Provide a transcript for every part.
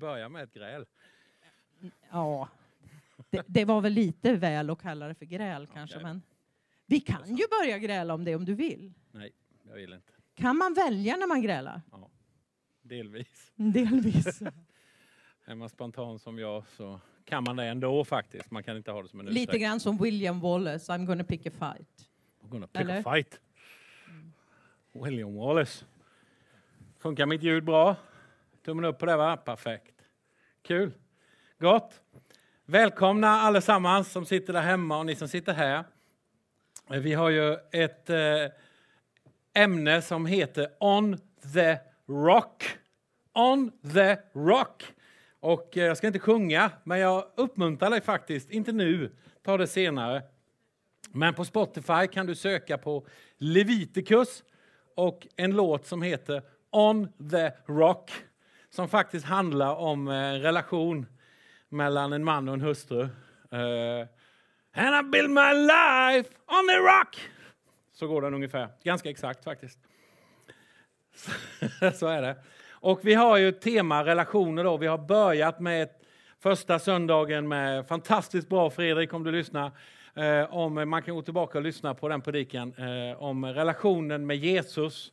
börja med ett gräl? Ja, det, det var väl lite väl att kalla det för gräl kanske, Okej. men vi kan ju börja gräla om det om du vill. Nej, jag vill inte. Kan man välja när man grälar? Delvis. Delvis. Är man spontan som jag så kan man det ändå faktiskt. Man kan inte ha det som en Lite ursäkt. grann som William Wallace, I'm gonna pick a fight. I'm gonna pick Eller? a fight. William Wallace. Funkar mitt ljud bra? Tummen upp på det va? Perfekt. Kul. Gott. Välkomna allesammans som sitter där hemma och ni som sitter här. Eh, vi har ju ett eh, ämne som heter On the Rock. On the Rock. Och eh, jag ska inte sjunga, men jag uppmuntrar dig faktiskt, inte nu, ta det senare. Men på Spotify kan du söka på Leviticus och en låt som heter On the Rock som faktiskt handlar om en relation mellan en man och en hustru. Uh, And I build my life on the rock. Så går den ungefär. Ganska exakt faktiskt. Så är det. Och vi har ju tema relationer då. Vi har börjat med första söndagen med fantastiskt bra Fredrik om du lyssnar. Eh, om, man kan gå tillbaka och lyssna på den predikan eh, om relationen med Jesus.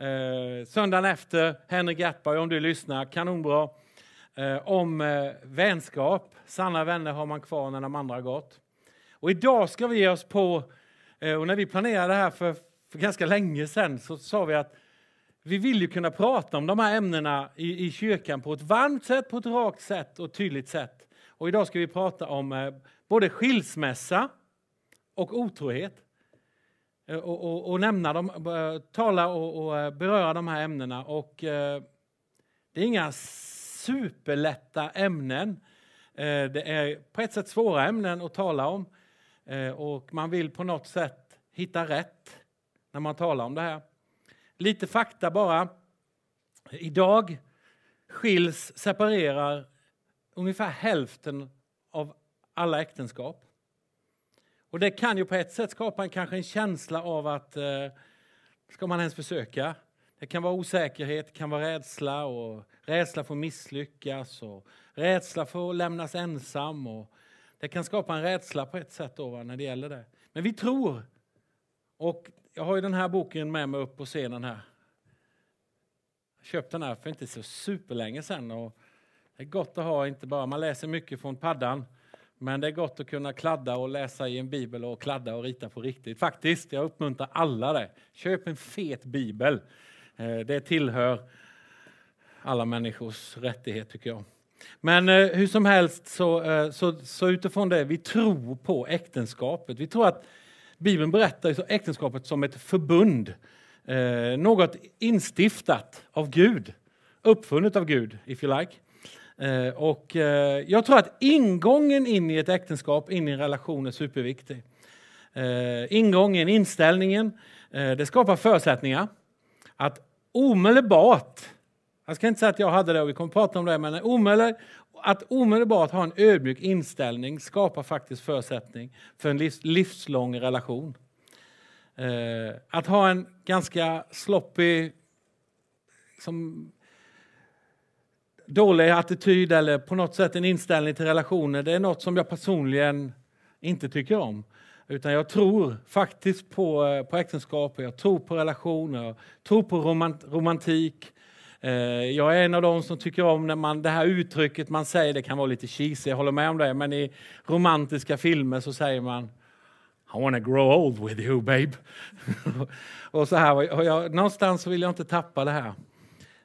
Eh, söndagen efter Henrik Gertberg om du lyssnar, kanonbra. Eh, om eh, vänskap, sanna vänner har man kvar när de andra har gått. Och idag ska vi ge oss på, eh, och när vi planerade det här för, för ganska länge sedan så sa vi att vi vill ju kunna prata om de här ämnena i, i kyrkan på ett varmt sätt, på ett rakt sätt och tydligt sätt. Och idag ska vi prata om eh, både skilsmässa och otrohet. Eh, och, och, och nämna dem, eh, tala och, och eh, beröra de här ämnena. Och, eh, det är inga superlätta ämnen. Eh, det är på ett sätt svåra ämnen att tala om. Eh, och man vill på något sätt hitta rätt när man talar om det här. Lite fakta bara. Idag skiljs, separerar ungefär hälften av alla äktenskap. Och det kan ju på ett sätt skapa en, kanske en känsla av att eh, ska man ens försöka? Det kan vara osäkerhet, det kan vara rädsla och rädsla för att misslyckas och rädsla för att lämnas ensam. Och det kan skapa en rädsla på ett sätt då, va, när det gäller det. Men vi tror. Och jag har ju den här boken med mig upp på scenen här. Jag köpte den här för inte så superlänge sedan. Och det är gott att ha, inte bara man läser mycket från paddan, men det är gott att kunna kladda och läsa i en bibel och kladda och rita på riktigt. Faktiskt, jag uppmuntrar alla det. Köp en fet bibel. Eh, det tillhör alla människors rättighet tycker jag. Men eh, hur som helst så, eh, så, så utifrån det, vi tror på äktenskapet. Vi tror att Bibeln berättar äktenskapet som ett förbund. Något instiftat av Gud, uppfunnet av Gud, if you like. Eh, och eh, jag tror att ingången in i ett äktenskap, in i en relation är superviktig. Eh, ingången, inställningen, eh, det skapar förutsättningar att omedelbart, jag ska inte säga att jag hade det och vi kommer att prata om det, men omedel, att omedelbart ha en ödmjuk inställning skapar faktiskt förutsättning för en livs, livslång relation. Eh, att ha en ganska sloppy, som dålig attityd eller på något sätt en inställning till relationer, det är något som jag personligen inte tycker om. Utan jag tror faktiskt på, eh, på äktenskap, jag tror på relationer, jag tror på romant, romantik. Eh, jag är en av de som tycker om när man, det här uttrycket man säger, det kan vara lite cheesy, jag håller med om det, men i romantiska filmer så säger man I wanna grow old with you babe. och så här, och jag, någonstans vill jag inte tappa det här.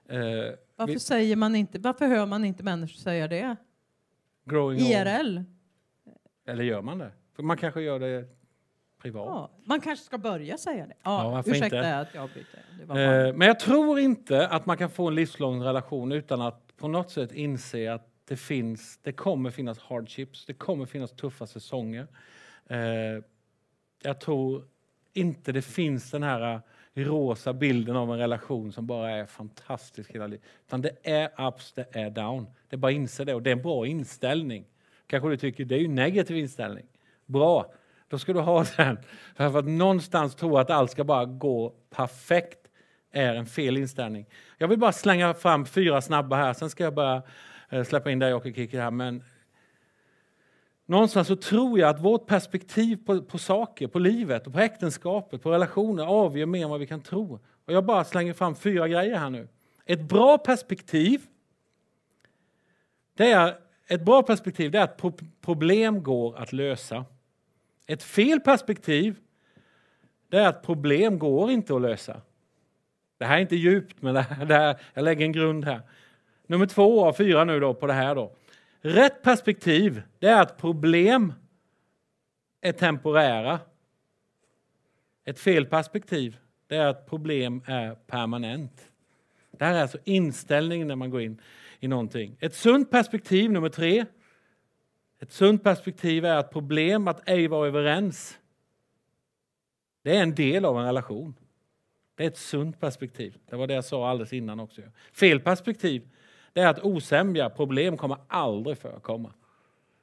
Eh, varför vi- säger man inte, varför hör man inte människor säga det? growing old. IRL? Eller gör man det? För man kanske gör det privat. Ja, man kanske ska börja säga det. Ja, Ja, ursäkta inte? att jag bara- Eh, men jag tror inte att man kan få en livslång relation utan att på något sätt inse att det finns, det kommer finnas hardships, det kommer finnas tuffa säsonger. Eh, jag tror inte det finns den här rosa bilden av en relation som bara är fantastisk hela livet. Utan det är ups, det är down. Det är bara att inse det och det är en bra inställning. Kanske du tycker det är ju en negativ inställning. Bra, då ska du ha den. För att någonstans tro att allt ska bara gå perfekt är en fel inställning. Jag vill bara slänga fram fyra snabba här, sen ska jag bara eh, släppa in dig och Kikki, här, men någonstans så tror jag att vårt perspektiv på, på saker, på livet, och på äktenskapet, på relationer avgör mer än vad vi kan tro. Och jag bara slänger fram fyra grejer här nu. Ett bra perspektiv, det är, ett bra perspektiv det är att problem går att lösa. Ett fel perspektiv det är att problem går inte att lösa. Det här är inte djupt, men det här, det här, jag lägger en grund här. Nummer två av fyra nu då på det här då. Rätt perspektiv, det är att problem är temporära. Ett fel perspektiv, det är att problem är permanent. Det här är alltså inställningen när man går in i någonting. Ett sunt perspektiv, nummer tre. Ett sunt perspektiv är att problem, att ej vara överens, det är en del av en relation. Det är ett sunt perspektiv. Det var det jag sa alldeles innan också. Fel perspektiv, det är att osämja, problem kommer aldrig förekomma.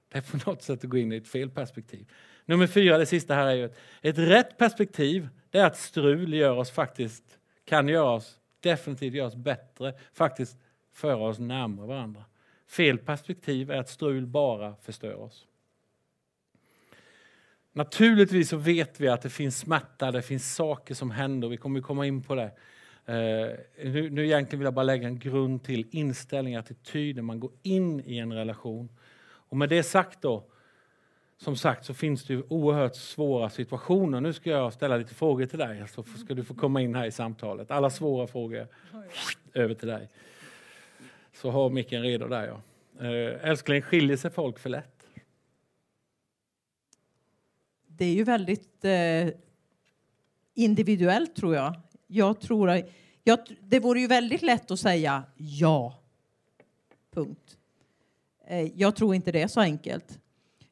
Det är på något sätt att gå in i ett fel perspektiv. Nummer fyra, det sista här är ju ett, ett rätt perspektiv. Det är att strul gör oss faktiskt, kan göra oss, definitivt göra oss bättre, faktiskt föra oss närmare varandra. Fel perspektiv är att strul bara förstör oss. Naturligtvis så vet vi att det finns smärta, det finns saker som händer. Vi kommer komma in på det. Eh, nu, nu egentligen vill jag bara lägga en grund till inställning, attityd när man går in i en relation. Och med det sagt då, som sagt så finns det ju oerhört svåra situationer. Nu ska jag ställa lite frågor till dig, så ska du få komma in här i samtalet. Alla svåra frågor över till dig. Så har micken redo där ja. Uh, älskling, skiljer sig folk för lätt? det är ju väldigt eh, individuellt tror jag. Jag tror jag, det vore ju väldigt lätt att säga ja. Punkt. Eh, jag tror inte det är så enkelt.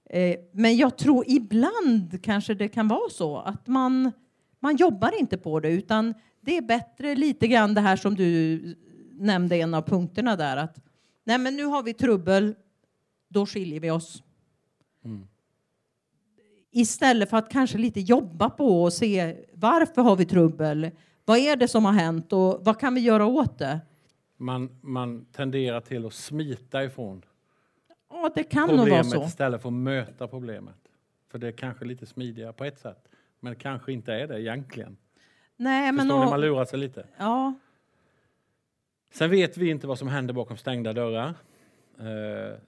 Eh, men jag tror ibland kanske det kan vara så att man, man jobbar inte på det utan det är bättre lite grann det här som du nämnde en av punkterna där att nej men nu har vi trubbel, då skiljer vi oss. Mm. Istället för att kanske lite jobba på och se varför har vi trubbel? Vad är det som har hänt och vad kan vi göra åt det? Man, man tenderar till att smita ifrån ja, det kan problemet nog vara så. istället för att möta problemet. För det är kanske lite smidigare på ett sätt, men det kanske inte är det egentligen. Nej, men Förstår och, ni, man lurar sig lite. Ja. Sen vet vi inte vad som händer bakom stängda dörrar. Eh,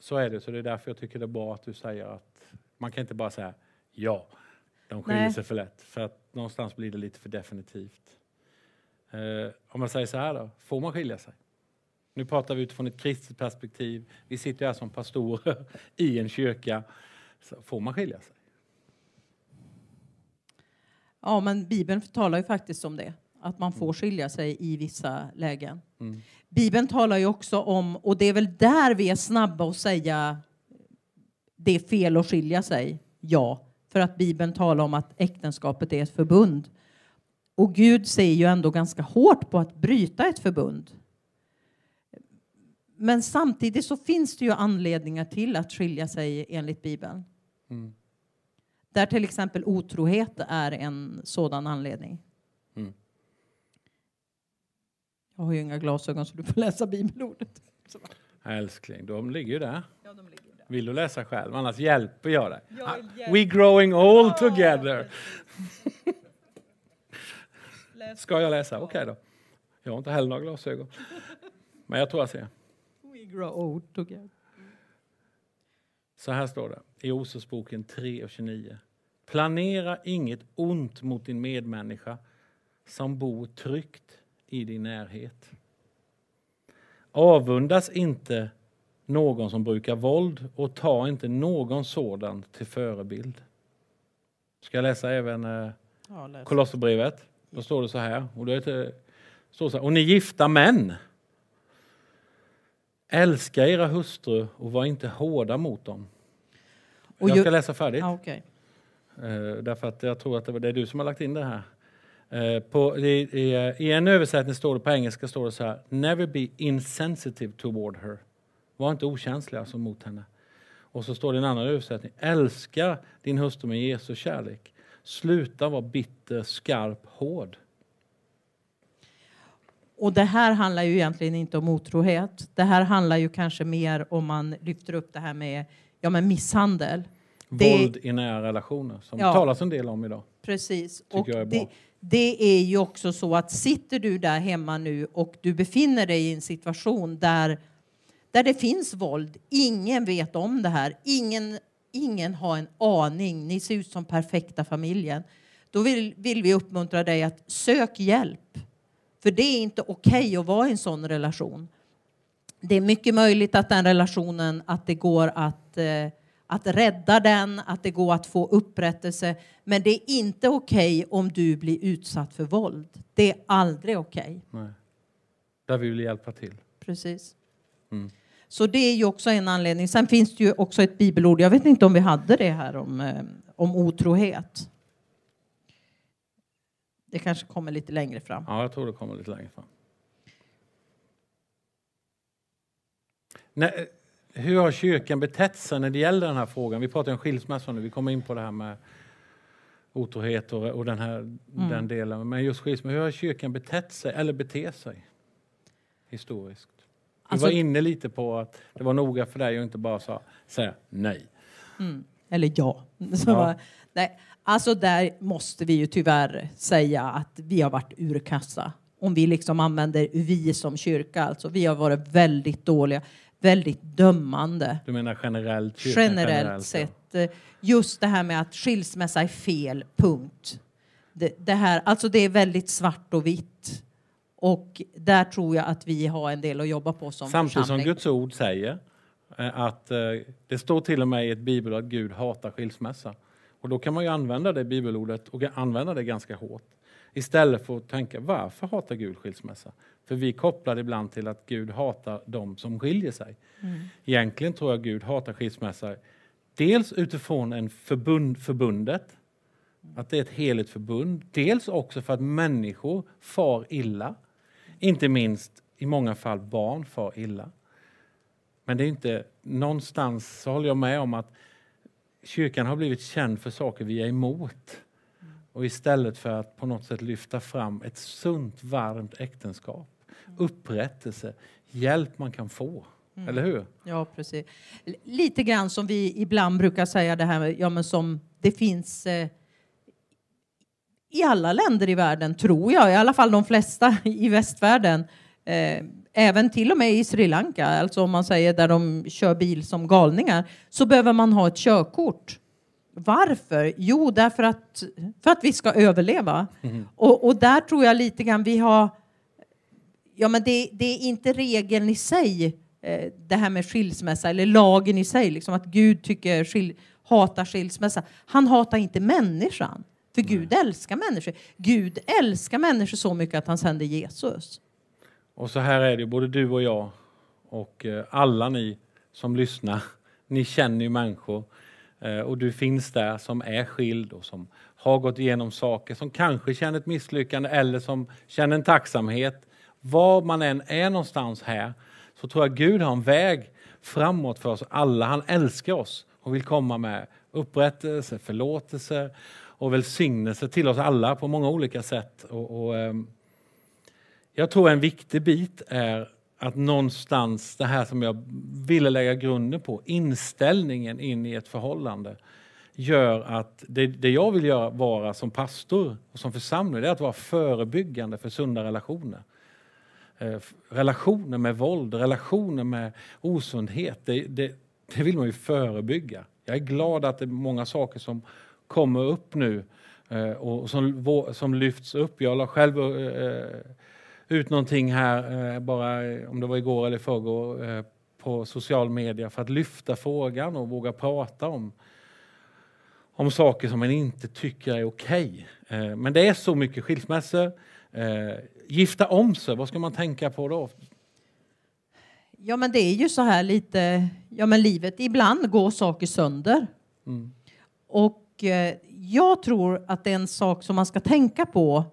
så är det, så det är därför jag tycker det är bra att du säger att man kan inte bara säga ja, de skiljer Nej. sig för lätt. För att någonstans blir det lite för definitivt. Eh, om man säger så här då, får man skilja sig? Nu pratar vi utifrån ett kristet perspektiv. Vi sitter här som pastorer i en kyrka. Så får man skilja sig? Ja, men Bibeln talar ju faktiskt om det. Att man får mm. skilja sig i vissa lägen. Mm. Bibeln talar ju också om, och det är väl där vi är snabba att säga det är fel att skilja sig? Ja, för att Bibeln talar om att äktenskapet är ett förbund. Och Gud säger ju ändå ganska hårt på att bryta ett förbund. Men samtidigt så finns det ju anledningar till att skilja sig enligt Bibeln. Mm. Där till exempel otrohet är en sådan anledning. Mm. Jag har ju inga glasögon så du får läsa bibelordet. Älskling, de ligger ju där. Ja, de ligger vill du läsa själv? Annars hjälper jag dig. Jag We growing old together. Ska jag läsa? Okej okay då. Jag har inte heller några glasögon. Men jag tror jag ser. We grow old together. Så här står det i Ososboken 3 och 29. Planera inget ont mot din medmänniska som bor tryggt i din närhet. Avundas inte någon som brukar våld och ta inte någon sådan till förebild. Ska jag läsa även eh, ja, Kolosserbrevet? Då står det så här. Och, det är, står så här, och ni gifta män, älska era hustrur och var inte hårda mot dem. Och jag ska läsa färdigt. Ah, okay. eh, därför att jag tror att det är du som har lagt in det här. Eh, på, i, i, I en översättning står det på engelska står det så här. Never be insensitive toward her. Var inte okänslig alltså mot henne. Och så står det i en annan översättning. Älska din hustru med Jesu kärlek. Sluta vara bitter, skarp, hård. Och det här handlar ju egentligen inte om otrohet. Det här handlar ju kanske mer om man lyfter upp det här med ja, men misshandel. Det- Våld i nära relationer som Ja. det talas en del om idag. Precis. Och är det, det är ju också så att sitter du där hemma nu och du befinner dig i en situation där, där det finns våld, ingen vet om det här, ingen, ingen har en aning, ni ser ut som perfekta familjen. Då vill, vill vi uppmuntra dig att sök hjälp. För det är inte okej att vara i en sån relation. Det är mycket möjligt att den relationen, att det går att, eh, att rädda den, att det går att få upprättelse. Men det är inte okej om du blir utsatt för våld. Det är aldrig okej. Nej. Där vi vill hjälpa till. Precis. Mm. Så det är ju också en anledning. Sen finns det ju också ett bibelord, jag vet inte om vi hade det här om, eh, om otrohet. Det kanske kommer lite längre fram. Ja, jag tror det kommer lite längre fram. Nej, hur har kyrkan betett sig när det gäller den här frågan? Vi pratar om skilsmässa nu, vi kommer in på det här med otrohet och, och den, här, den delen. Men just skilsmässa, hur har kyrkan betett sig, eller beter sig historiskt? Alltså- var inne lite på att det var noga för dig att inte bara sa, säga nej. Eller ja. Så, Ja. Nej, alltså där måste vi ju tyvärr säga att vi har varit urkassa. Om vi liksom använder vi som kyrka, alltså vi har varit väldigt dåliga, väldigt dömande. Du menar generellt? Generellt ja. sett. Eh, Just det här med att skilsmässa är fel, punkt. Det, det, här, alltså det är väldigt svart och vitt. Och där tror jag att vi har en del att jobba på som Samtidigt som församling. Guds ord säger eh, att eh, det står till och med i ett bibelord att Gud hatar skilsmässa. Och då kan man ju använda det bibelordet och använda det ganska hårt. Istället för att tänka varför hatar Gud skilsmässa? För vi kopplar det ibland till att Gud hatar de som skiljer sig. Egentligen tror jag Gud hatar skilsmässa dels utifrån en förbund, förbundet, att det är ett heligt förbund. Dels också för att människor far illa. Inte minst i många fall barn far illa. Men det är inte någonstans så håller jag med om att kyrkan har blivit känd för saker vi är emot. Och istället för att på något sätt lyfta fram ett sunt, varmt äktenskap, upprättelse, hjälp man kan få. Eller hur? Ja, precis. Lite grann som vi ibland brukar säga det här med, ja men som det finns eh, i alla länder i världen, tror jag, i alla fall de flesta i västvärlden. Eh, även till och med i Sri Lanka, alltså om man säger där de kör bil som galningar, så behöver man ha ett körkort. Varför? Jo, därför att, för att vi ska överleva. Och, och där tror jag lite grann vi har Ja, men det, det är inte regeln i sig, eh, det här med skilsmässa, eller lagen i sig, liksom att Gud tycker skil, hatar skilsmässa. Han hatar inte människan, för Gud älskar människor. Gud älskar människor så mycket att han sände Jesus. Och så här är det, både du och jag och eh, alla ni som lyssnar. Ni känner ju människor eh, och du finns där som är skild och som har gått igenom saker, som kanske känner ett misslyckande eller som känner en tacksamhet. Var man än är någonstans här så tror jag Gud har en väg framåt för oss alla. Han älskar oss och vill komma med upprättelse, förlåtelse och välsignelse till oss alla på många olika sätt. Och, och, ehm, jag tror en viktig bit är att någonstans, det här som jag ville lägga grunden på, inställningen in i ett förhållande, gör att det, det jag vill göra, vara som pastor och som församling, det är att vara förebyggande för sunda relationer. Eh, relationer med våld, relationer med osundhet, det, det, det vill man ju förebygga. Jag är glad att det är många saker som kommer upp nu eh, och som, som lyfts upp. Jag la själv eh, ut någonting här, eh, bara eh, om det var igår eller förrgår, eh, på social media för att lyfta frågan och våga prata om, om saker som man inte tycker är okej. Eh, men det är så mycket skilsmässor. Eh, gifta om sig, vad ska man tänka på då? Ja, men det är ju så här lite, ja men livet, ibland går saker sönder. Mm. Och eh, jag tror att det är en sak som man ska tänka på.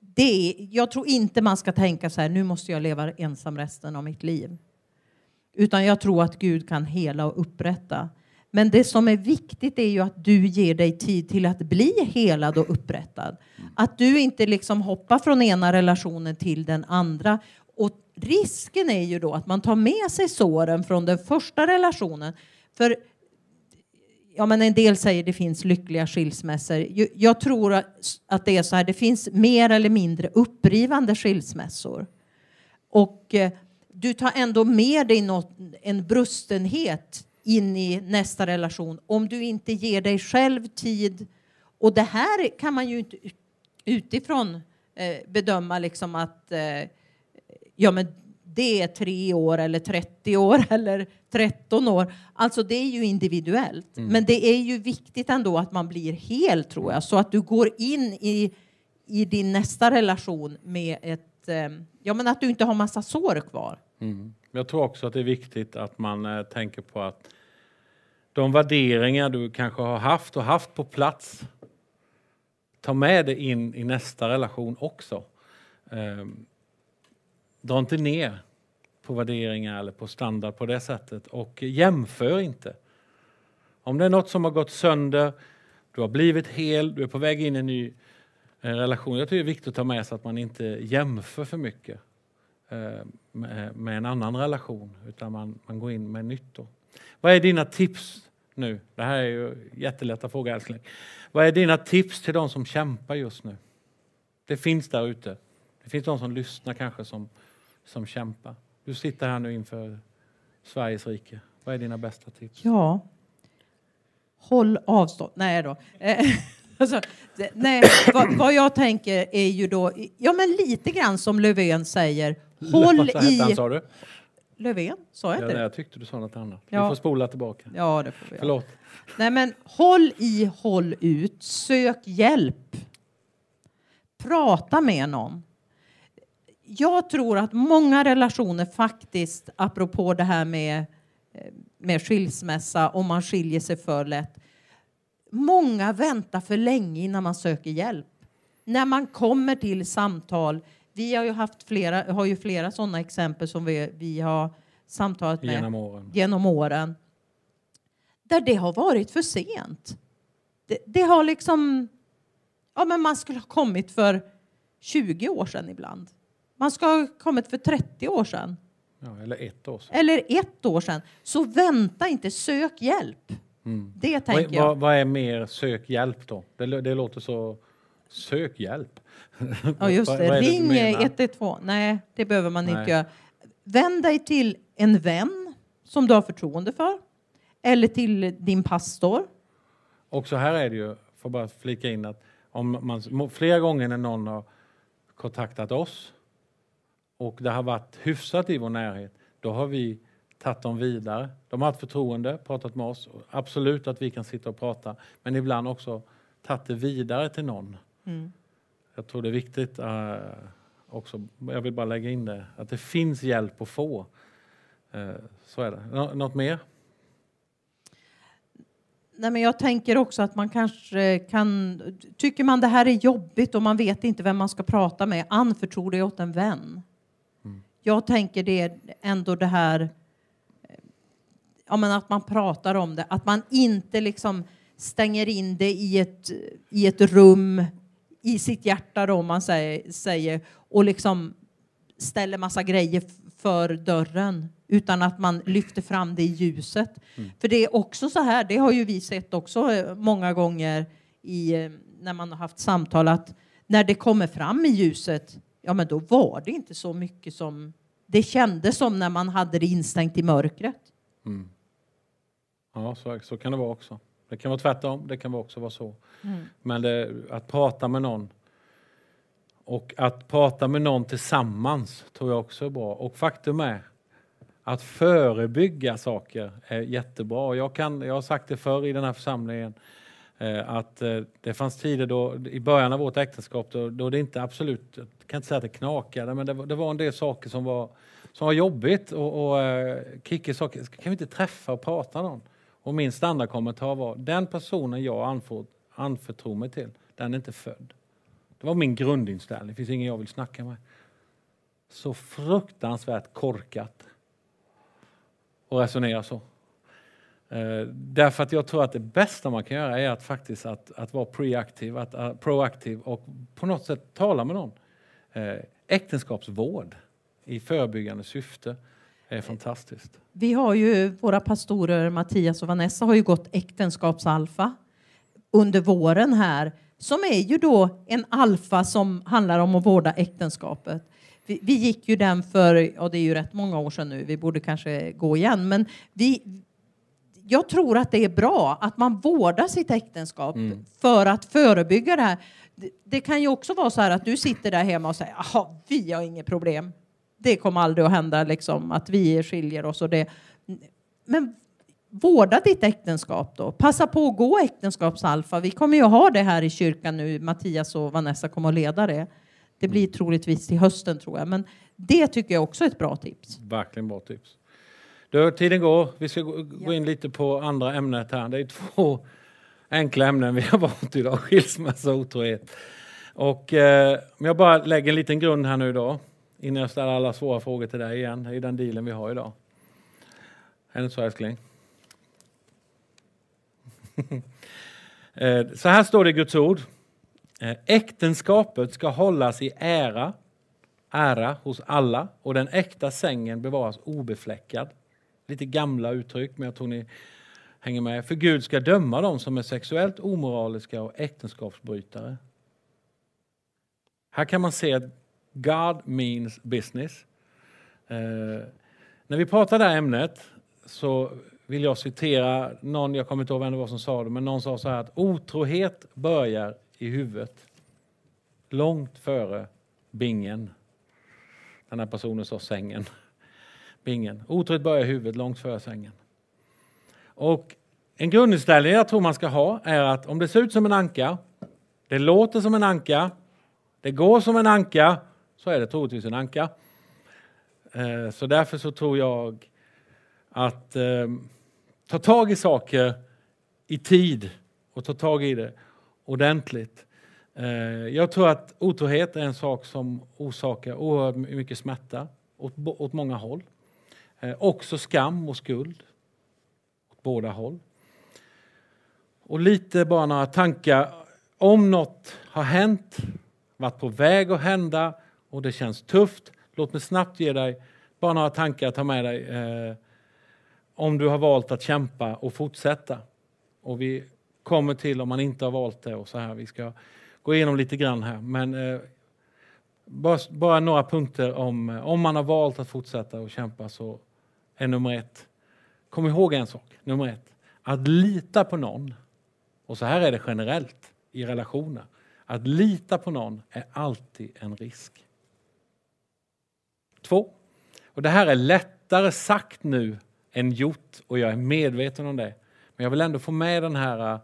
Det är, jag tror inte man ska tänka så här, nu måste jag leva ensam resten av mitt liv. Utan jag tror att Gud kan hela och upprätta. Men det som är viktigt är ju att du ger dig tid till att bli helad och upprättad. Att du inte liksom hoppar från ena relationen till den andra. Och risken är ju då att man tar med sig såren från den första relationen. För ja, men en del säger det finns lyckliga skilsmässor. Jag tror att det är så här, det finns mer eller mindre upprivande skilsmässor. Och eh, du tar ändå med dig något, en brustenhet in i nästa relation om du inte ger dig själv tid. Och det här kan man ju inte utifrån eh, bedöma liksom att eh, ja, men det är tre år eller 30 år eller 13 år. Alltså det är ju individuellt. Mm. Men det är ju viktigt ändå att man blir hel tror jag. Så att du går in i, i din nästa relation med ett, eh, ja men att du inte har massa sår kvar. Mm. Jag tror också att det är viktigt att man eh, tänker på att de värderingar du kanske har haft och haft på plats, ta med det in i nästa relation också. Eh, dra inte ner på värderingar eller på standard på det sättet och jämför inte. Om det är något som har gått sönder, du har blivit hel, du är på väg in i en ny eh, relation. Jag tycker det är viktigt att ta med sig att man inte jämför för mycket eh, eh, med en annan relation utan man, man går in med nytt. Då. Vad är dina tips nu? Det här är ju jättelätta frågor älskling. Vad är dina tips till de som kämpar just nu? Det finns där ute. Det finns de som lyssnar kanske som, som kämpar. Du sitter här nu inför Sveriges rike. Vad är dina bästa tips? Ja. Håll avstånd. Nej då. Eh, alltså, nej, vad, vad, jag tänker är ju då, ja men lite grann som Löfven säger, håll i... Han, sa du? Löfven, sa jag inte ja, Jag tyckte du sa något annat. Ja. Vi får spola tillbaka. Ja, det får vi. Förlåt. Nej men håll i, håll ut, sök hjälp. Prata med någon jag tror att många relationer faktiskt, apropå det här med, eh, med skilsmässa, om man skiljer sig för lätt. Många väntar för länge innan man söker hjälp. När man kommer till samtal, vi har ju haft flera, har ju flera sådana exempel som vi, vi har samtalat med genom åren. genom åren. Där det har varit för sent. Det, det har liksom, ja men man skulle ha kommit för 20 år sedan ibland. Man ska ha kommit för 30 år sedan. Ja, eller ett år sedan. Eller ett år sedan. Så vänta inte, sök hjälp. Mm. Det tänker vad, jag. Vad, vad, är mer sök hjälp då? Det, det låter så... Sök hjälp. Ja, just det. Ring 112. Nej, det behöver man Nej. inte göra. Vänd dig till en vän som du har förtroende för. Eller till din pastor. Och så här är det ju, får bara flika in att om man flera gånger när någon har kontaktat oss och det har varit hyfsat i vår närhet, då har vi tagit dem vidare. De har haft förtroende, pratat med oss. Absolut att vi kan sitta och prata, men ibland också tagit det vidare till någon. Mm. Jag tror det är viktigt uh, också, jag vill bara lägga in det, att det finns hjälp att få. Uh, så är det. Nå något mer? Nej, men jag tänker också att man kanske kan... Tycker man det här är jobbigt och man vet inte vem man ska prata med, anförtro det åt en vän jag tänker det är ändå det här ja, men att man pratar om det, att man inte liksom stänger in det i ett, i ett rum i sitt hjärta då, om man säger, säger och liksom ställer massa grejer för dörren utan att man lyfter fram det i ljuset. Mm. För det är också så här, det har ju vi sett också eh, många gånger i, eh, när man har haft samtal att när det kommer fram i ljuset, ja men då var det inte så mycket som det kändes som när man hade det instängt i mörkret. Mm. Ja, så, så kan det vara också. Det kan vara tvärtom, det kan också vara så. Mm. Men det, att prata med någon och att prata med någon tillsammans tror jag också är bra. Och faktum är att förebygga saker är jättebra. Jag, kan, jag har sagt det förr i den här församlingen Eh, att eh, det fanns tider då, i början av vårt äktenskap då, då det inte absolut kan inte säga att det knakade, men det var, det var en del saker som var, som var jobbigt. Och, och eh, uh, sa, kan vi inte träffa och prata någon? Och min standardkommentar var, den personen jag anför, anförtror mig till, den är inte född. Det var min grundinställning, det finns ingen jag vill snacka med. Så fruktansvärt korkat att resonera så. Eh, därför att jag tror att det bästa man kan göra är att faktiskt att, att vara preaktiv, att, uh, proaktiv och på något sätt tala med någon. Eh, äktenskapsvård i förebyggande syfte är fantastiskt. Vi har ju våra pastorer Mattias och Vanessa har ju gått äktenskapsalfa under våren här som är ju då en alfa som handlar om att vårda äktenskapet. Vi, vi gick ju den för, ja det är ju rätt många år sedan nu, vi borde kanske gå igen, men vi, jag tror att det är bra att man vårdar sitt äktenskap mm. för att förebygga det här. Det, det, kan ju också vara så här att du sitter där hemma och säger, jaha, vi har inget problem. Det kommer aldrig att hända liksom att vi skiljer oss och det. Men vårda ditt äktenskap då. Passa på att gå äktenskapsalfa. Vi kommer ju att ha det här i kyrkan nu. Mattias och Vanessa kommer att leda det. Det blir troligtvis till hösten tror jag. Men det tycker jag också är ett bra tips. Verkligen bra tips. Du, tiden går. Vi ska gå in lite på andra ämnet här. Det är två enkla ämnen vi har valt idag. Skilsmässa och otrohet. Och eh, om jag bara lägger en liten grund här nu då. Innan jag ställer alla svåra frågor till dig igen. Det är den dealen vi har idag. Är det inte så älskling? Eh, så här står det i Guds ord. Eh, äktenskapet ska hållas i ära, ära hos alla och den äkta sängen bevaras obefläckad. Lite gamla uttryck, men jag tror ni hänger med. För Gud ska döma dem som är sexuellt omoraliska och äktenskapsbrytare. Här kan man se att God means business. Eh, när vi pratar det här ämnet så vill jag citera någon, jag kommer inte ihåg vem det var som sa det, men någon sa så här att otrohet börjar i huvudet. Långt före bingen. Den här personen sa sängen. Bingen. Otrohet börjar i huvudet, långt före sängen. Och en grundinställning jag tror man ska ha är att om det ser ut som en anka, det låter som en anka, det går som en anka, så är det troligtvis en anka. Eh, så därför så tror jag att ehm, ta tag i saker i tid och ta tag i det ordentligt. Eh, jag tror att otrohet är en sak som orsakar oerhört mycket smärta åt, åt många håll. Eh, också skam och skuld åt båda håll. Och lite bara några tankar om något har hänt, varit på väg att hända och det känns tufft. Låt mig snabbt ge dig bara några tankar att ta med dig eh, om du har valt att kämpa och fortsätta. Och vi kommer till om man inte har valt det och så här. Vi ska gå igenom lite grann här. Men eh, bara, bara, några punkter om eh, om man har valt att fortsätta och kämpa så är nummer ett. Kom ihåg en sak, nummer ett. Att lita på någon, och så här är det generellt i relationer. Att lita på någon är alltid en risk. Två, och det här är lättare sagt nu än gjort och jag är medveten om det. Men jag vill ändå få med den här,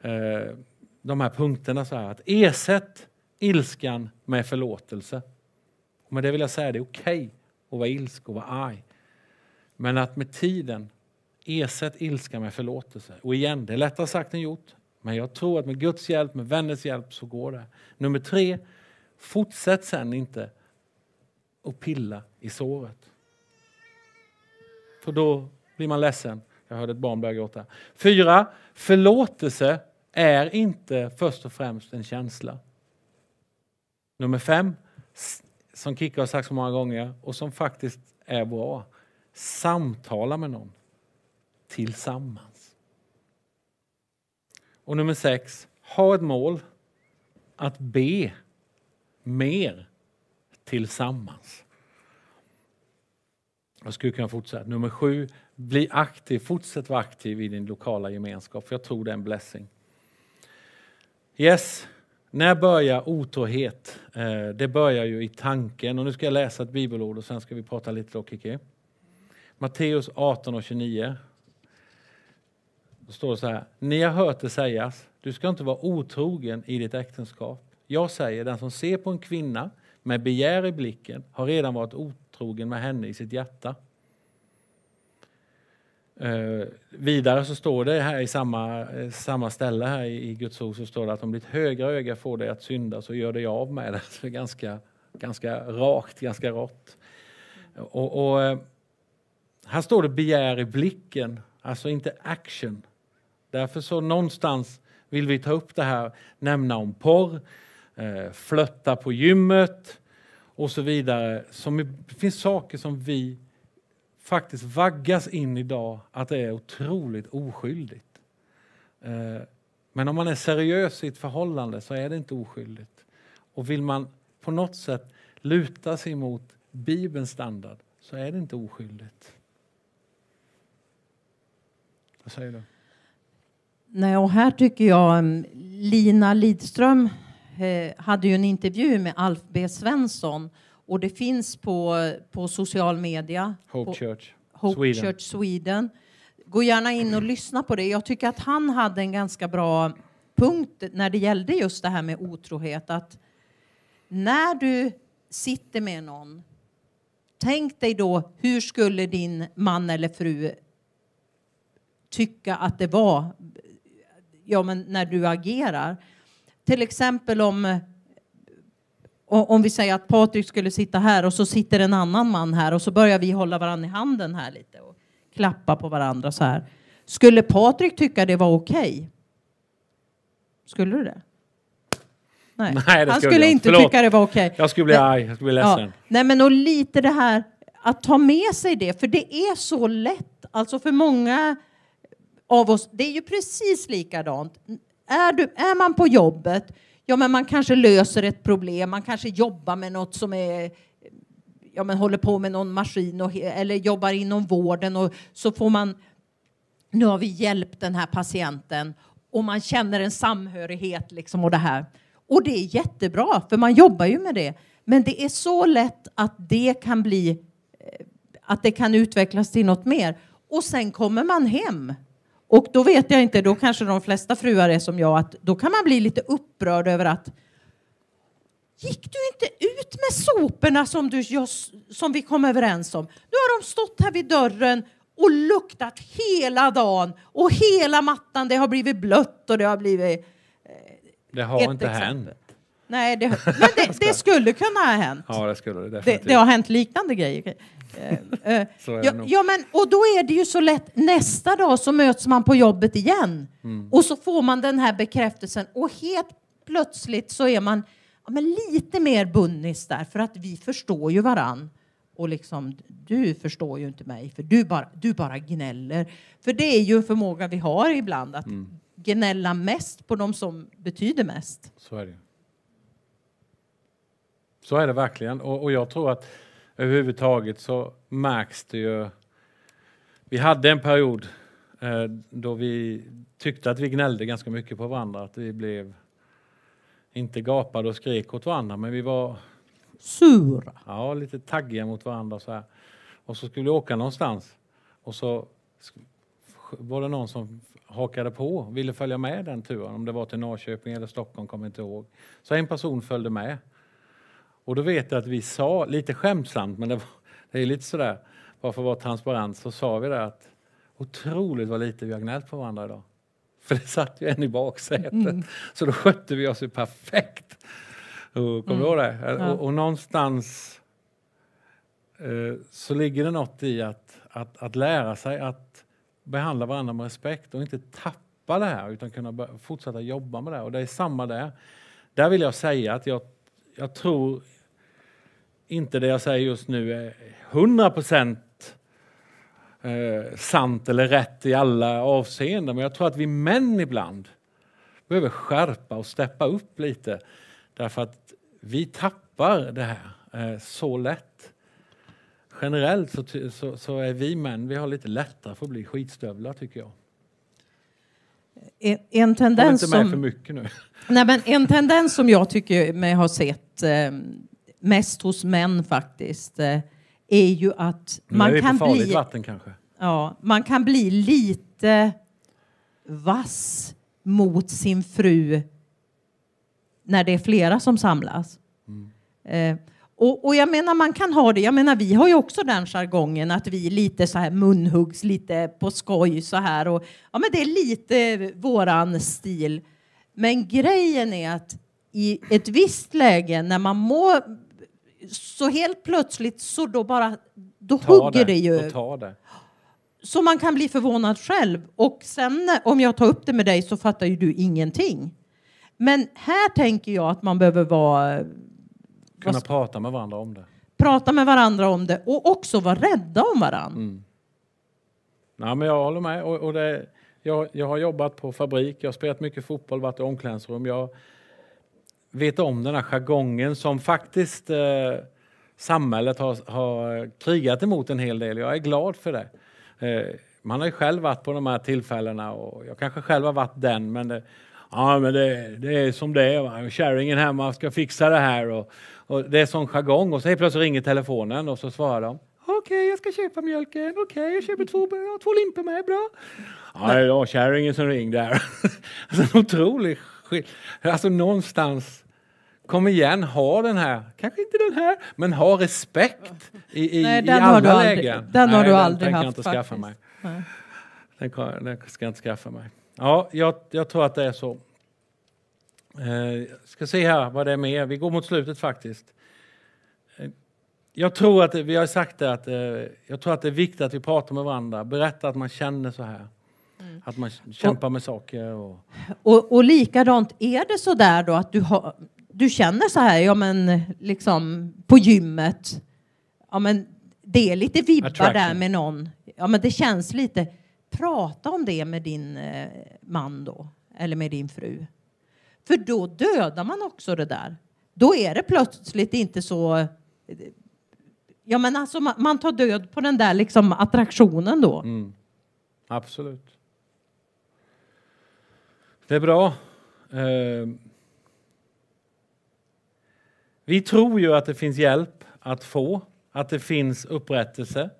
eh, de här punkterna. Så här, att ersätt ilskan med förlåtelse. Och med det vill jag säga det är okej okay att vara ilsk och vara arg. Men att med tiden ersätt ilska med förlåtelse. Och igen, det är lättare sagt än gjort. Men jag tror att med Guds hjälp, med vänners hjälp så går det. Nummer tre, fortsätt sen inte att pilla i såret. För då blir man ledsen. Jag hörde ett barn börja gråta. Fyra, förlåtelse är inte först och främst en känsla. Nummer fem, som Kikka har sagt så många gånger och som faktiskt är bra. Samtala med någon tillsammans. Och nummer sex, ha ett mål att be mer tillsammans. Jag skulle kunna fortsätta. Nummer sju, bli aktiv. Fortsätt vara aktiv i din lokala gemenskap, för jag tror det är en blessing. Yes, när börjar otrohet? Eh, det börjar ju i tanken. Och nu ska jag läsa ett bibelord och sen ska vi prata lite då, Kiki. Matteus 18 och 29. Då står det så här. Ni har hört det sägas, du ska inte vara otrogen i ditt äktenskap. Jag säger, den som ser på en kvinna med begär i blicken har redan varit otrogen med henne i sitt hjärta. Eh, vidare så står det här i samma, eh, samma ställe här i, i Guds ord så står det att om ditt högra öga får dig att synda så gör dig av med det. det ganska, ganska rakt, ganska rått. Och, och eh, här står det begär i blicken. alltså inte action. Därför så någonstans vill vi ta upp det här, nämna om porr, eh, flötta på gymmet och så vidare. Som, det finns saker som vi faktiskt vaggas in idag att det är otroligt oskyldigt. Eh, men om man är seriös i ett förhållande så är det inte oskyldigt. Och vill man på något sätt luta sig mot Bibelns standard så är det inte oskyldigt. Vad säger du? Nej, och här tycker jag um, Lina Lidström eh, hade ju en intervju med Alf B Svensson och det finns på, på social media. Hope på Church Hope Sweden. Church Sweden. Gå gärna in och lyssna på det. Jag tycker att han hade en ganska bra punkt när det gällde just det här med otrohet. Att när du sitter med någon, tänk dig då hur skulle din man eller fru tycka att det var ja, men när du agerar. Till exempel om, om vi säger att Patrik skulle sitta här och så sitter en annan man här och så börjar vi hålla varandra i handen här lite och klappa på varandra så här. Skulle Patrik tycka det var okej? Okay? Skulle du det? Nej, Nej det han skulle jag. inte Förlåt. tycka det var okej. Okay. Jag skulle bli arg, jag skulle bli ledsen. Ja. Nej, men och lite det här att ta med sig det, för det är så lätt. Alltså för många av oss, det är ju precis likadant. Är, du, är man på jobbet, ja men man kanske löser ett problem, man kanske jobbar med något som är ja, men håller på med någon maskin och, eller jobbar inom vården och så får man nu har vi hjälpt den här patienten och man känner en samhörighet liksom och det här. Och det är jättebra, för man jobbar ju med det. Men det är så lätt att det kan bli eh, att det kan utvecklas till något mer. Och sen kommer man hem. Och då vet jag inte, då kanske de flesta fruar är som jag, att då kan man bli lite upprörd över att Gick du inte ut med soporna som, du, som vi kom överens om? Nu har de stått här vid dörren och luktat hela dagen och hela mattan det har blivit blött och det har blivit... Eh, det har inte exempel. hänt. Nej, det, men det, det, skulle kunna ha hänt. Ja, det skulle det definitivt. Det, det har hänt liknande grejer. Eh, eh, ja, ja, men och då är det ju så lätt. Nästa dag så möts man på jobbet igen mm. och så får man den här bekräftelsen och helt plötsligt så är man ja, men lite mer bunnis där för att vi förstår ju varann. Och liksom, du förstår ju inte mig för du bara, du bara gnäller. För det är ju en förmåga vi har ibland att mm. gnälla mest på de som betyder mest. Så är det. Så är det verkligen. Och, och jag tror att överhuvudtaget så märks det ju. Vi hade en period eh, då vi tyckte att vi gnällde ganska mycket på varandra. Att vi blev inte gapade och skrek åt varandra, men vi var sura. Ja, lite taggiga mot varandra. Så här. Och så skulle vi åka någonstans och så var det någon som hakade på och ville följa med den turen. Om det var till Norrköping eller Stockholm, kommer inte ihåg. Så en person följde med. Och då vet jag att vi sa, lite skämtsamt, men det, var, det är lite sådär, bara för att vara transparent, så sa vi det att otroligt vad lite vi har gnällt på varandra idag. För det satt ju en i baksätet. Mm. Så då skötte vi oss ju perfekt. Kommer mm. du ihåg det? Ja. Och, och, någonstans eh, så ligger det något i att, att, att lära sig att behandla varandra med respekt och inte tappa det här utan kunna fortsätta jobba med det. Och det är samma där. Där vill jag säga att jag, jag tror inte det jag säger just nu är 100 procent eh, sant eller rätt i alla avseenden. Men jag tror att vi män ibland behöver skärpa och steppa upp lite. Därför att vi tappar det här eh, så lätt. Generellt så, så, så, är vi män, vi har lite lättare för att bli skitstövlar tycker jag. En, en tendens inte med som, för mycket nu. Nej, men en tendens som jag tycker mig ha sett eh, mest hos män faktiskt eh, är ju att man kan bli... vatten. Ja, man kan bli lite vass mot sin fru när det är flera som samlas. Mm. Eh, och, och, jag menar man kan ha det, jag menar vi har ju också den jargongen att vi lite så här munhuggs lite på skoj så här och ja men det är lite våran stil. Men grejen är att i ett visst läge när man mår så helt plötsligt så då bara då ta hugger det, det ju. det. så man kan bli förvånad själv. Och sen om jag tar upp det med dig så fattar ju du ingenting. Men här tänker jag att man behöver vara, Kunna prata med varandra om det. prata med varandra om det och också vara rädda om varandra. Mm. Nej, men jag håller med. Och, och det, jag, jag har jobbat på fabrik, jag har spelat mycket fotboll, varit i omklädningsrum. Jag vet om den här jargongen som faktiskt eh, samhället har, har krigat emot en hel del. Jag är glad för det. Eh, man har ju själv varit på de här tillfällena och jag kanske själv har varit den, men det, ja, men det, det är som det är. Kärringen hemma ska fixa det här och, och det är sån jargong och så helt plötsligt ringer telefonen och så svarar de. Okej, okay, jag ska köpa mjölken. Okej, okay, jag köper två, två limpor med. Bra. Ja, det var kärringen som ringde. Där. alltså, en otrolig skillnad. Alltså någonstans Kom igen, ha den här, kanske inte den här, men ha respekt i, i, Nej, i alla aldrig, lägen. Den Nej, har du den aldrig tänker haft inte faktiskt. skaffa mig. Nej. Den, kan- den ska jag inte skaffa mig. Ja, jag, jag tror att det är så. Eh, ska se här vad det är mer. Vi går mot slutet faktiskt. Eh, Jag tror att vi har sagt det att eh, jag tror att det är viktigt att vi pratar med varandra. Berätta att man känner så här. Mm. Att man kämpar med saker. Och, Och, och likadant, är det så där då att du, har, du känner så här, ja men liksom på gymmet, ja men det är lite vibbar Attraction. där med någon, ja men det känns lite, prata om det med din eh, man då, eller med din fru. För då dödar man också det där. Då är det plötsligt inte så, eh, ja men alltså man, man tar död på den där liksom attraktionen då. mm, absolut. Det är bra. Eh, vi tror ju att det finns hjälp att få, att det finns upprättelse.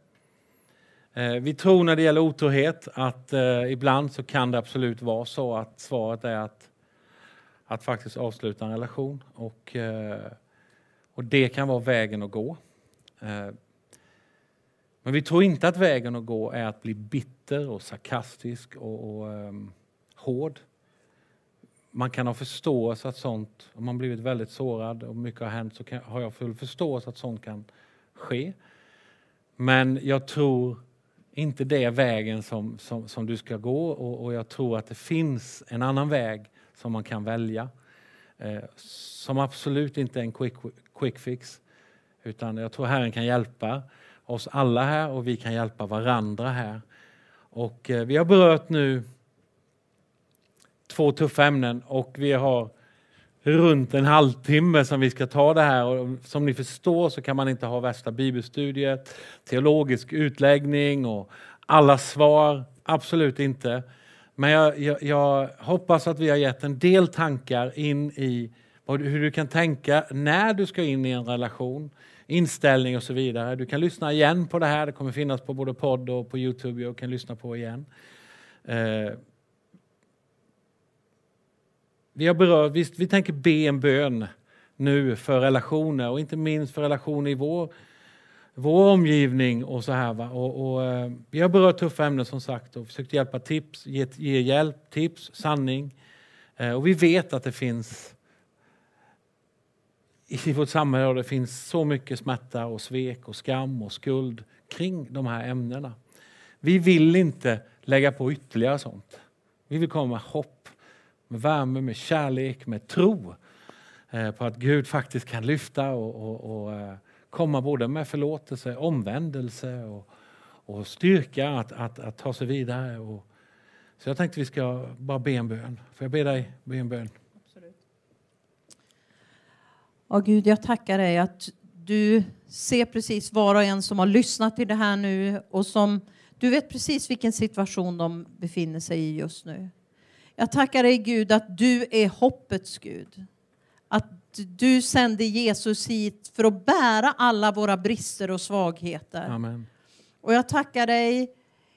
Eh, vi tror när det gäller otrohet att eh, ibland så kan det absolut vara så att svaret är att, att faktiskt avsluta en relation. Och, eh, och det kan vara vägen att gå. Eh, men vi tror inte att vägen att gå är att bli bitter och sarkastisk och, och ehm, hård. Man kan ha förståelse att sånt, om man blivit väldigt sårad och mycket har hänt så kan, har jag full förståelse att sånt kan ske. Men jag tror inte det är vägen som, som, som du ska gå och, och jag tror att det finns en annan väg som man kan välja. Eh, som absolut inte är en quick, quick fix. Utan jag tror Herren kan hjälpa oss alla här och vi kan hjälpa varandra här. Och eh, vi har berört nu två tuffa ämnen och vi har runt en halvtimme som vi ska ta det här. Och som ni förstår så kan man inte ha värsta bibelstudier, teologisk utläggning och alla svar. Absolut inte. Men jag, jag, jag hoppas att vi har gett en del tankar in i hur du kan tänka när du ska in i en relation, inställning och så vidare. Du kan lyssna igen på det här. Det kommer finnas på både podd och på Youtube. Jag kan lyssna på igen. Eh, vi har berört, vi, vi tänker be en bön nu för relationer och inte minst för relationer i vår, vår omgivning och så här. Va? Och, och, eh, vi har berört tuffa ämnen som sagt och försökt hjälpa tips, ge, ge hjälp, tips, sanning. Eh, och vi vet att det finns i vårt samhälle och det finns så mycket smärta och svek och skam och skuld kring de här ämnena. Vi vill inte lägga på ytterligare sånt. Vi vill komma med hopp, med värme, med kärlek, med tro eh, på att Gud faktiskt kan lyfta och, och, och eh, komma både med förlåtelse, omvändelse och, och styrka att, att, att ta sig vidare. Och, så jag tänkte vi ska bara be en bön. Får jag be dig be en bön? Ja, Gud, jag tackar dig att du ser precis var och en som har lyssnat till det här nu och som du vet precis vilken situation de befinner sig i just nu. Jag tackar dig Gud att du är hoppets Gud. Att du sände Jesus hit för att bära alla våra brister och svagheter. Amen. Och jag tackar dig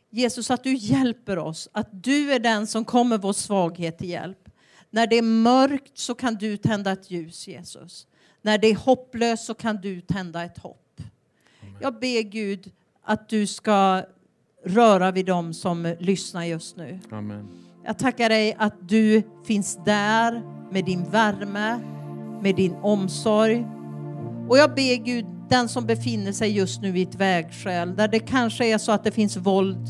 Jesus att du hjälper oss, att du är den som kommer vår svaghet till hjälp. När det är mörkt så kan du tända ett ljus Jesus. När det är hopplöst så kan du tända ett hopp. Jag ber Gud att du ska röra vid dem som lyssnar just nu. Amen. Jag tackar dig att du finns där med din värme, med din omsorg. Och jag ber Gud, den som befinner sig just nu i ett vägskäl, där det kanske är så att det finns våld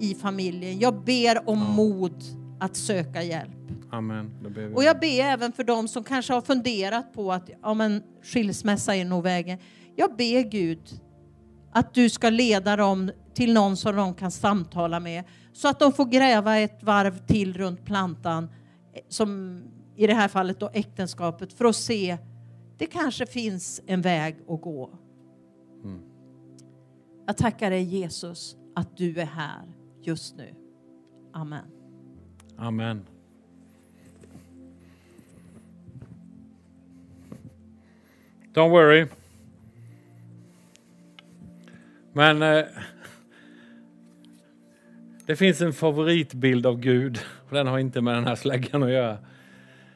i familjen. Jag ber om mod att söka hjälp. Amen. Och jag ber även för dem som kanske har funderat på att ja, men, skilsmässa är nog vägen. Jag ber Gud att du ska leda dem till någon som de kan samtala med så att de får gräva ett varv till runt plantan eh, som i det här fallet då äktenskapet för att se det kanske finns en väg att gå. Jag tackar dig Jesus att du är här just nu. Amen. Amen. Don't worry. Men eh, det finns en favoritbild av Gud och den har inte med den här släggan att göra.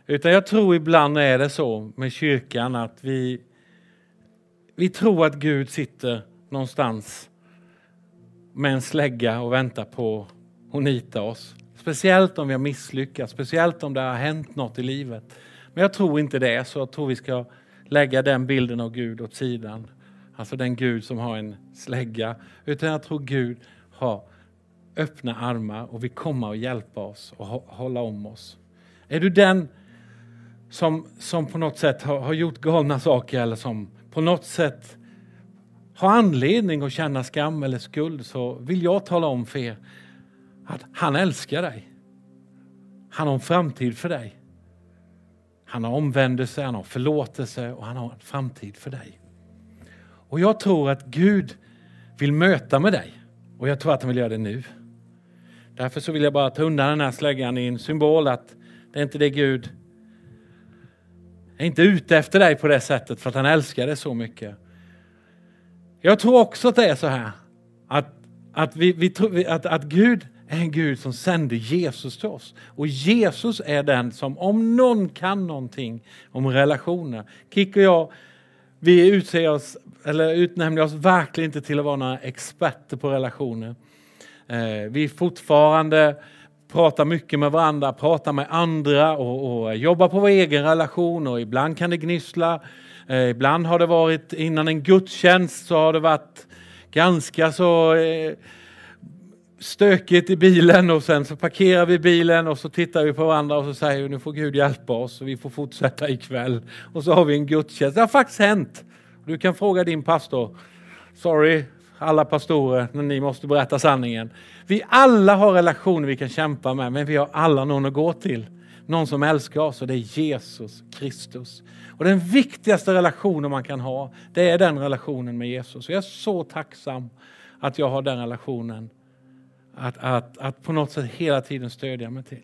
Utan jag tror ibland är det så med kyrkan att vi, vi tror att Gud sitter någonstans med en slägga och väntar på att nita oss. Speciellt om vi har misslyckats, speciellt om det har hänt något i livet. Men jag tror inte det, så jag tror vi ska lägga den bilden av Gud åt sidan. Alltså den Gud som har en slägga. Utan jag tror Gud har öppna armar och vill komma och hjälpa oss och hålla om oss. Är du den som, som på något sätt har, har gjort galna saker eller som på något sätt har anledning att känna skam eller skuld så vill jag tala om för er att han älskar dig. Han har en framtid för dig. Han har omvändelse, han har förlåtelse och han har en framtid för dig. Och jag tror att Gud vill möta med dig och jag tror att han vill göra det nu. Därför så vill jag bara ta undan den här släggan i en symbol att det är inte det Gud är inte ute efter dig på det sättet för att han älskar dig så mycket. Jag tror också att det är så här att, att, vi, vi tror, att, att Gud är en Gud som sände Jesus till oss. Och Jesus är den som, om någon kan någonting om relationer, Kik och jag, vi utser oss, eller utnämner oss verkligen inte till att vara några experter på relationer. Vi vi fortfarande pratar mycket med varandra, pratar med andra och, och jobbar på vår egen relation och ibland kan det gnissla. Eh, ibland har det varit innan en gudstjänst så har det varit ganska så eh, stökigt i bilen och sen så parkerar vi bilen och så tittar vi på varandra och så säger vi nu får Gud hjälpa oss och vi får fortsätta ikväll. Och så har vi en gudstjänst. Det har faktiskt hänt. Du kan fråga din pastor. Sorry, alla pastorer, när ni måste berätta sanningen. Vi alla har relationer vi kan kämpa med, men vi har alla någon att gå till. Någon som älskar oss och det är Jesus Kristus. Och den viktigaste relationen man kan ha, det är den relationen med Jesus. Och jag är så tacksam att jag har den relationen att, att, att på något sätt hela tiden stödja mig till.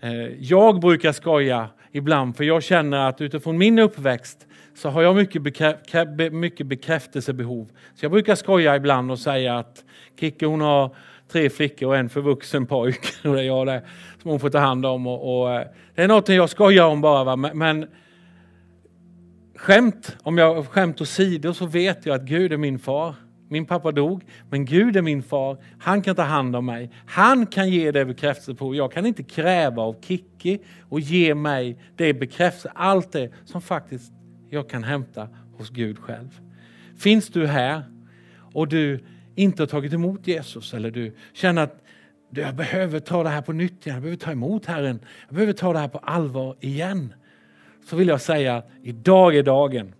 Eh, jag brukar skoja ibland, för jag känner att utifrån min uppväxt så har jag mycket, bekrä mycket bekräftelsebehov. Så jag brukar skoja ibland och säga att Kicke hon har tre flickor och en förvuxen pojk. Och det är jag det, som hon får ta hand om. Och, och eh, det är något jag skojar om bara. Va? Men skämt, om jag skämt åsido så vet jag att Gud är min far. Min pappa dog, men Gud är min far. Han kan ta hand om mig. Han kan ge det bekräftelse på. Jag kan inte kräva av Kicki och ge mig det bekräftelse, allt det som faktiskt jag kan hämta hos Gud själv. Finns du här och du inte har tagit emot Jesus eller du känner att jag behöver ta det här på nytt igen, jag behöver ta emot Herren, jag behöver ta det här på allvar igen. Så vill jag säga att idag är dagen.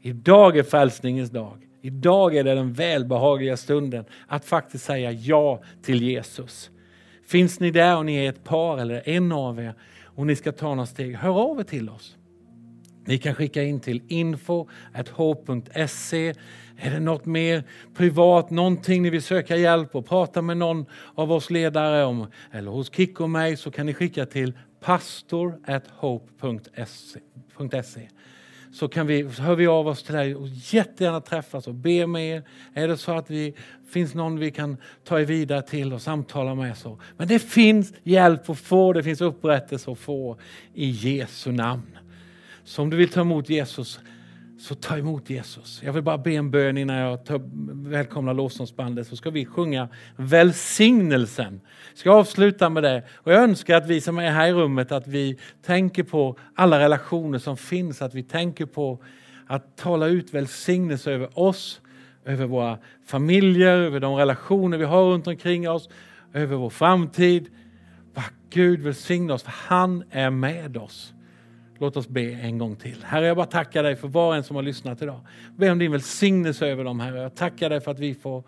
Idag är frälsningens dag. Idag är det den välbehagliga stunden att faktiskt säga ja till Jesus. Finns ni där och ni är ett par eller en av er och ni ska ta några steg, hör av er till oss. Ni kan skicka in till info.hope.se. Är det något mer privat, någonting ni vill söka hjälp och prata med någon av oss ledare om eller hos Kick och mig så kan ni skicka till pastor.hope.se så, kan vi, så hör vi av oss till dig och jättegärna träffas och be med er. Är det så att det finns någon vi kan ta er vidare till och samtala med så. Men det finns hjälp att få, det finns upprättelse att få i Jesu namn. Så om du vill ta emot Jesus, så ta emot Jesus. Jag vill bara be en bön innan jag tar, välkomnar lovsångsbandet så ska vi sjunga välsignelsen. Jag ska avsluta med det och jag önskar att vi som är här i rummet att vi tänker på alla relationer som finns, att vi tänker på att tala ut välsignelse över oss, över våra familjer, över de relationer vi har runt omkring oss, över vår framtid. Vad Gud välsigna oss, för han är med oss. Låt oss be en gång till. Herre, jag bara tackar dig för var och en som har lyssnat idag. Be om din välsignelse över dem, Herre. Jag tackar dig för att vi får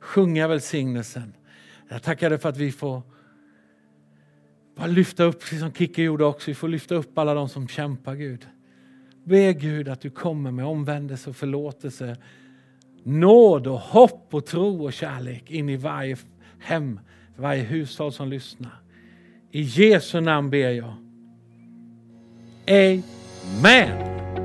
sjunga välsignelsen. Jag tackar dig för att vi får bara lyfta upp, precis som Kicke gjorde också, vi får lyfta upp alla de som kämpar, Gud. Be Gud att du kommer med omvändelse och förlåtelse, nåd och hopp och tro och kärlek in i varje hem, varje hushåll som lyssnar. I Jesu namn ber jag. Amen.